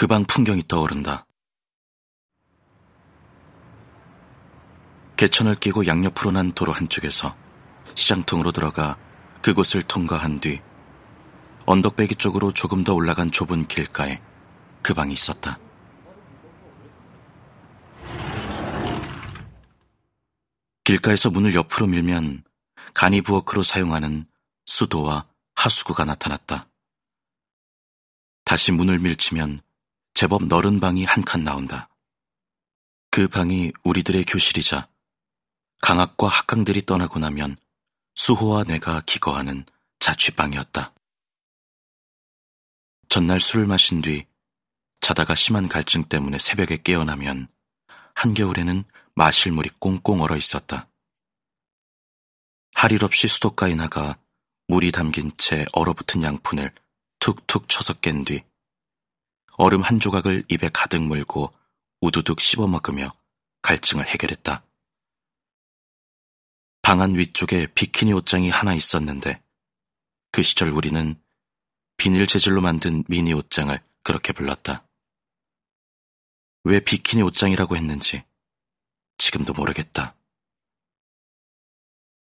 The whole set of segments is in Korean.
그 방 풍경이 떠오른다. 개천을 끼고 양옆으로 난 도로 한쪽에서 시장통으로 들어가 그곳을 통과한 뒤 언덕배기 쪽으로 조금 더 올라간 좁은 길가에 그 방이 있었다. 길가에서 문을 옆으로 밀면 가니부워크로 사용하는 수도와 하수구가 나타났다. 다시 문을 밀치면 제법 넓은 방이 한 칸 나온다. 그 방이 우리들의 교실이자 강학과 학강들이 떠나고 나면 수호와 내가 기거하는 자취방이었다. 전날 술을 마신 뒤 자다가 심한 갈증 때문에 새벽에 깨어나면 한겨울에는 마실 물이 꽁꽁 얼어 있었다. 할일 없이 수도가에 나가 물이 담긴 채 얼어붙은 양푼을 툭툭 쳐서 깬 뒤 얼음 한 조각을 입에 가득 물고 우두둑 씹어 먹으며 갈증을 해결했다. 방안 위쪽에 비키니 옷장이 하나 있었는데 그 시절 우리는 비닐 재질로 만든 미니 옷장을 그렇게 불렀다. 왜 비키니 옷장이라고 했는지 지금도 모르겠다.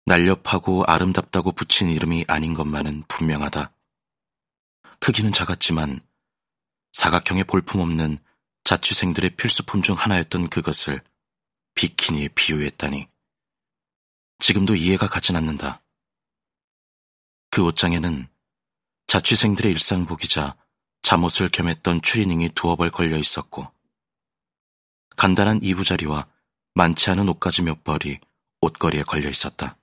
날렵하고 아름답다고 붙인 이름이 아닌 것만은 분명하다. 크기는 작았지만 사각형의 볼품없는 자취생들의 필수품 중 하나였던 그것을 비키니에 비유했다니 지금도 이해가 가진 않는다. 그 옷장에는 자취생들의 일상복이자 잠옷을 겸했던 추리닝이 두어 벌 걸려 있었고 간단한 이부자리와 많지 않은 옷가지 몇 벌이 옷걸이에 걸려 있었다.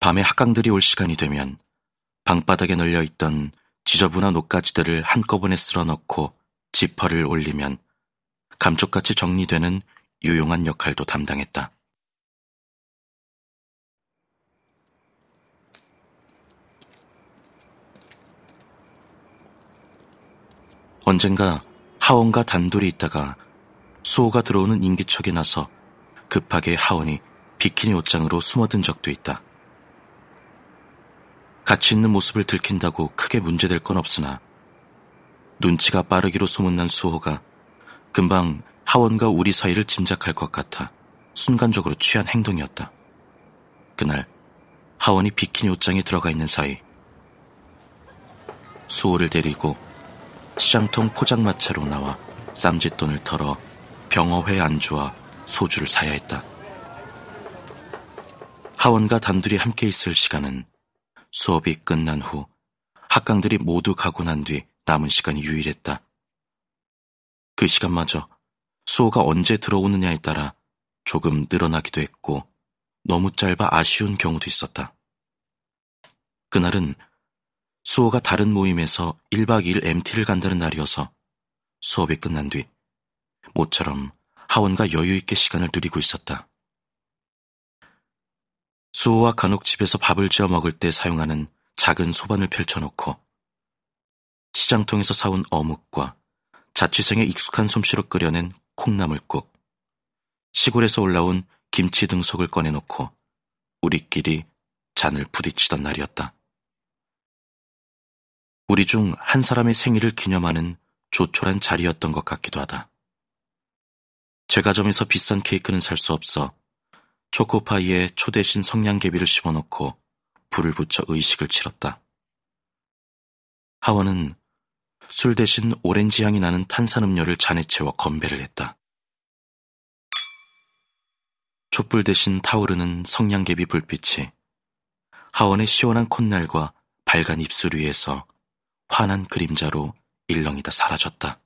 밤에 학강들이 올 시간이 되면 방바닥에 널려 있던 지저분한 옷가지들을 한꺼번에 쓸어 넣고 지퍼를 올리면 감쪽같이 정리되는 유용한 역할도 담당했다. 언젠가 하원과 단둘이 있다가 수호가 들어오는 인기척이 나서 급하게 하원이 비키니 옷장으로 숨어든 적도 있다. 같이 있는 모습을 들킨다고 크게 문제될 건 없으나 눈치가 빠르기로 소문난 수호가 금방 하원과 우리 사이를 짐작할 것 같아 순간적으로 취한 행동이었다. 그날 하원이 비키니 옷장에 들어가 있는 사이 수호를 데리고 시장통 포장마차로 나와 쌈짓돈을 털어 병어회 안주와 소주를 사야 했다. 하원과 단둘이 함께 있을 시간은 수업이 끝난 후 학강들이 모두 가고 난 뒤 남은 시간이 유일했다. 그 시간마저 수호가 언제 들어오느냐에 따라 조금 늘어나기도 했고 너무 짧아 아쉬운 경우도 있었다. 그날은 수호가 다른 모임에서 1박 2일 MT를 간다는 날이어서 수업이 끝난 뒤 모처럼 하원과 여유 있게 시간을 누리고 있었다. 수호와 간혹 집에서 밥을 지어 먹을 때 사용하는 작은 소반을 펼쳐놓고 시장통에서 사온 어묵과 자취생의 익숙한 솜씨로 끓여낸 콩나물국, 시골에서 올라온 김치 등속을 꺼내놓고 우리끼리 잔을 부딪히던 날이었다. 우리 중 한 사람의 생일을 기념하는 조촐한 자리였던 것 같기도 하다. 제과점에서 비싼 케이크는 살 수 없어 초코파이에 초 대신 성냥개비를 심어놓고 불을 붙여 의식을 치렀다. 하원은 술 대신 오렌지 향이 나는 탄산음료를 잔에 채워 건배를 했다. 촛불 대신 타오르는 성냥개비 불빛이 하원의 시원한 콧날과 밝은 입술 위에서 환한 그림자로 일렁이다 사라졌다.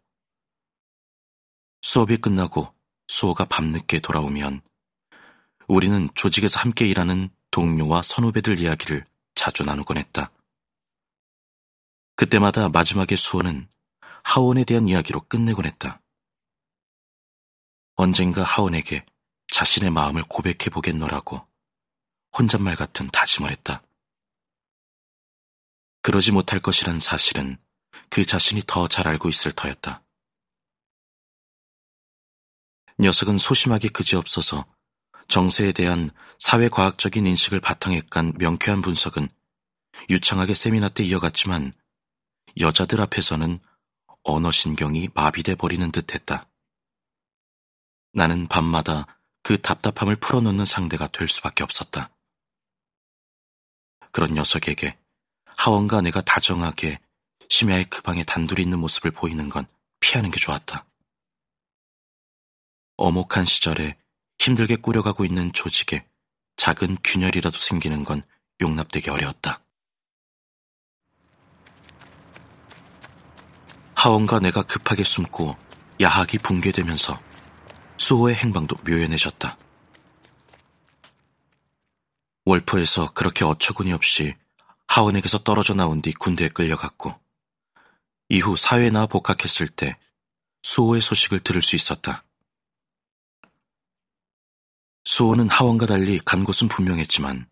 수업이 끝나고 수호가 밤늦게 돌아오면 우리는 조직에서 함께 일하는 동료와 선후배들 이야기를 자주 나누곤 했다. 그때마다 마지막에 수호는 하원에 대한 이야기로 끝내곤 했다. 언젠가 하원에게 자신의 마음을 고백해 보겠노라고 혼잣말 같은 다짐을 했다. 그러지 못할 것이란 사실은 그 자신이 더 잘 알고 있을 터였다. 녀석은 소심하게 그지없어서 정세에 대한 사회과학적인 인식을 바탕에 깐 명쾌한 분석은 유창하게 세미나 때 이어갔지만 여자들 앞에서는 언어신경이 마비돼 버리는 듯 했다. 나는 밤마다 그 답답함을 풀어놓는 상대가 될 수밖에 없었다. 그런 녀석에게 하원과 내가 다정하게 심야의 그 방에 단둘이 있는 모습을 보이는 건 피하는 게 좋았다. 어목한 시절에 힘들게 꾸려가고 있는 조직에 작은 균열이라도 생기는 건 용납되기 어려웠다. 하원과 내가 급하게 숨고 야학이 붕괴되면서 수호의 행방도 묘연해졌다. 월포에서 그렇게 어처구니 없이 하원에게서 떨어져 나온 뒤 군대에 끌려갔고 이후 사회에 나와 복학했을 때 수호의 소식을 들을 수 있었다. 수호는 하원과 달리 간 곳은 분명했지만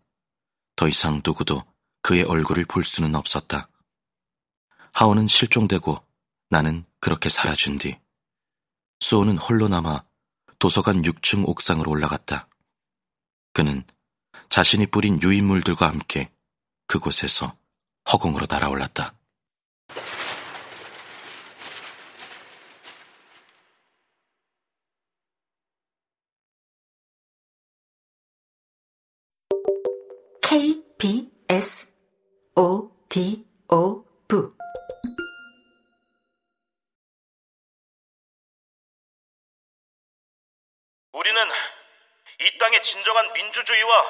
더 이상 누구도 그의 얼굴을 볼 수는 없었다. 하원은 실종되고 나는 그렇게 사라진 뒤 수호는 홀로 남아 도서관 6층 옥상으로 올라갔다. 그는 자신이 뿌린 유인물들과 함께 그곳에서 허공으로 날아올랐다. KBS O D O V 우리는 이 땅의 진정한 민주주의와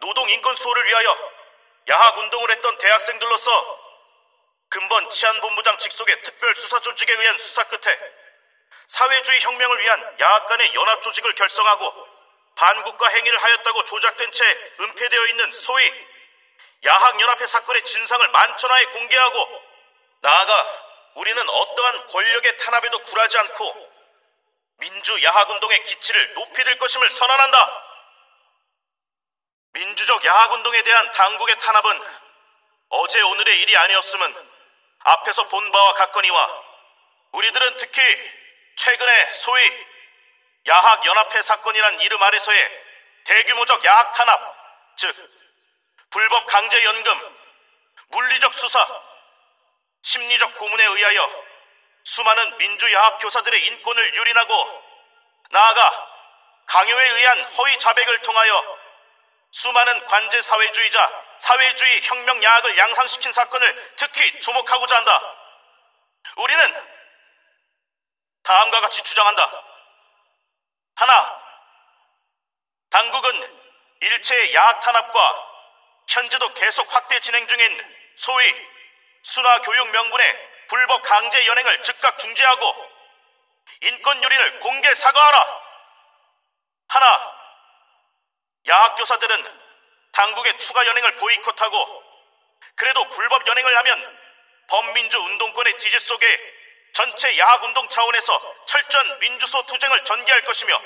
노동 인권 수호를 위하여 야학 운동을 했던 대학생들로서 근본 치안본부장 직속의 특별수사 조직에 의한 수사 끝에 사회주의 혁명을 위한 야학 간의 연합 조직을 결성하고 반국가 행위를 하였다고 조작된 채 은폐되어 있는 소위 야학연합회 사건의 진상을 만천하에 공개하고 나아가 우리는 어떠한 권력의 탄압에도 굴하지 않고 민주 야학운동의 기치를 높이 들 것임을 선언한다. 민주적 야학운동에 대한 당국의 탄압은 어제 오늘의 일이 아니었음은 앞에서 본 바와 같거니와 우리들은 특히 최근에 소위 야학연합회 사건이란 이름 아래서의 대규모적 야학 탄압, 즉 불법 강제 연금, 물리적 수사, 심리적 고문에 의하여 수많은 민주야학 교사들의 인권을 유린하고 나아가 강요에 의한 허위 자백을 통하여 수많은 관제 사회주의자, 사회주의 혁명 야학을 양산시킨 사건을 특히 주목하고자 한다. 우리는 다음과 같이 주장한다. 하나, 당국은 일체의 야학 탄압과 현재도 계속 확대 진행 중인 소위 순화 교육 명분의 불법 강제 연행을 즉각 중지하고 인권 유린을 공개 사과하라. 하나, 야학 교사들은 당국의 추가 연행을 보이콧하고 그래도 불법 연행을 하면 범민주 운동권의 지지 속에 전체 야학 운동 차원에서 철저한 민주소 투쟁을 전개할 것이며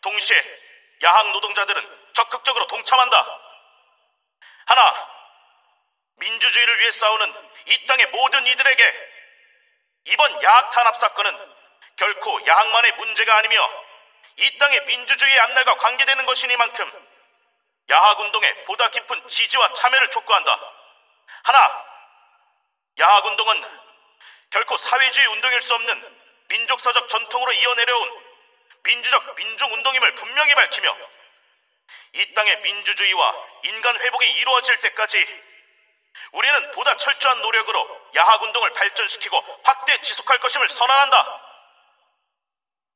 동시에 야학 노동자들은 적극적으로 동참한다. 하나, 민주주의를 위해 싸우는 이 땅의 모든 이들에게 이번 야학 탄압 사건은 결코 야학만의 문제가 아니며 이 땅의 민주주의의 앞날과 관계되는 것이니만큼 야학 운동에 보다 깊은 지지와 참여를 촉구한다. 하나, 야학 운동은 결코 사회주의 운동일 수 없는 민족사적 전통으로 이어내려온 민주적 민중운동임을 분명히 밝히며 이 땅의 민주주의와 인간 회복이 이루어질 때까지 우리는 보다 철저한 노력으로 야학 운동을 발전시키고 확대 지속할 것임을 선언한다.